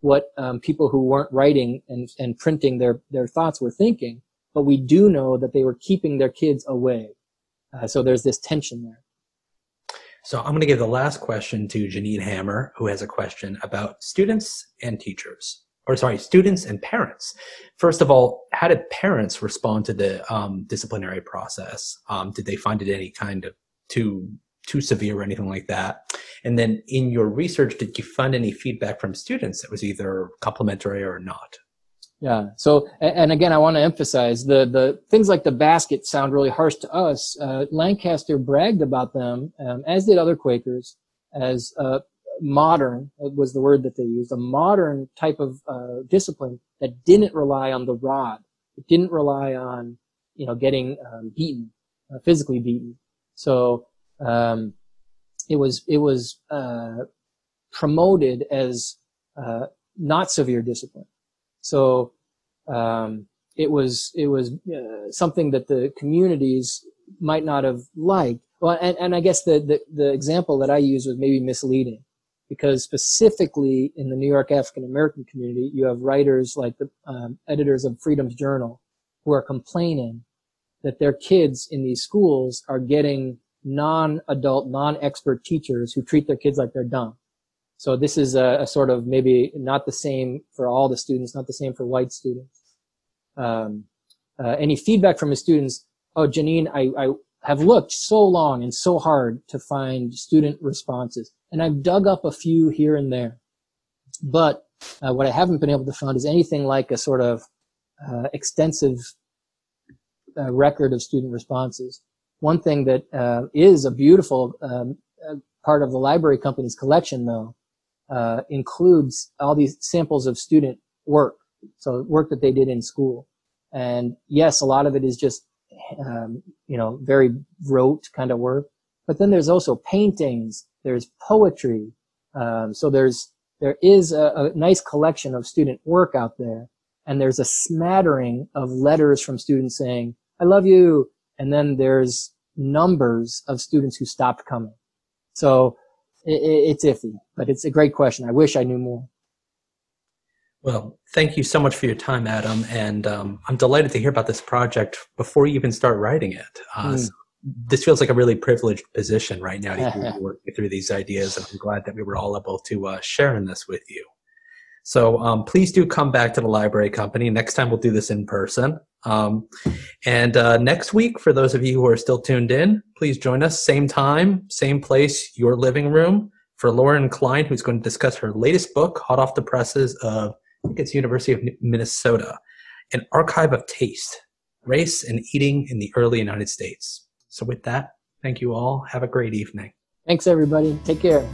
what um, people who weren't writing and, and printing their, their thoughts were thinking, but we do know that they were keeping their kids away. Uh, so there's this tension there. So I'm going to give the last question to Janine Hammer, who has a question about students and teachers, or sorry, students and parents. First of all, how did parents respond to the um, disciplinary process? Um, did they find it any kind of too too severe or anything like that? And then in your research, did you find any feedback from students that was either complimentary or not? Yeah. So, and again, I want to emphasize the the things like the basket sound really harsh to us. Uh, Lancaster bragged about them, um, as did other Quakers, as uh, modern was the word that they used, a modern type of uh, discipline that didn't rely on the rod. It didn't rely on you know getting um, beaten, uh, physically beaten. So um, it was it was uh, promoted as uh, not severe discipline. So um, it was it was uh, something that the communities might not have liked. Well, and, and I guess the, the, the example that I used was maybe misleading because specifically in the New York African American community, you have writers like the um, editors of Freedom's Journal who are complaining that their kids in these schools are getting non-adult, non-expert teachers who treat their kids like they're dumb. So this is a, a, sort of maybe not the same for all the students, not the same for white students. Um, uh, any feedback from the students? Oh, Janine, I, I have looked so long and so hard to find student responses, and I've dug up a few here and there. But uh, what I haven't been able to find is anything like a sort of uh, extensive uh, record of student responses. One thing that uh, is a beautiful um, uh, part of the library company's collection, though, uh, includes all these samples of student work, so work that they did in school. And yes, a lot of it is just, um, you know, very rote kind of work. But then there's also paintings, there's poetry, um, so there's there is a, a nice collection of student work out there. And there's a smattering of letters from students saying, I love you. And then there's numbers of students who stopped coming. So it, it's iffy, but it's a great question. I wish I knew more. Well, thank you so much for your time, Adam. And um, I'm delighted to hear about this project before you even start writing it. Uh, mm. so this feels like a really privileged position right now to work through these ideas. And I'm glad that we were all able to uh, share in this with you. So um, please do come back to the library company. Next time we'll do this in person. Um, and uh, next week, for those of you who are still tuned in, please join us. Same time, same place, your living room for Lauren Klein, who's going to discuss her latest book, hot off the presses of, I think it's University of Minnesota, An Archive of Taste, Race and Eating in the Early United States. So with that, thank you all. Have a great evening. Thanks, everybody. Take care.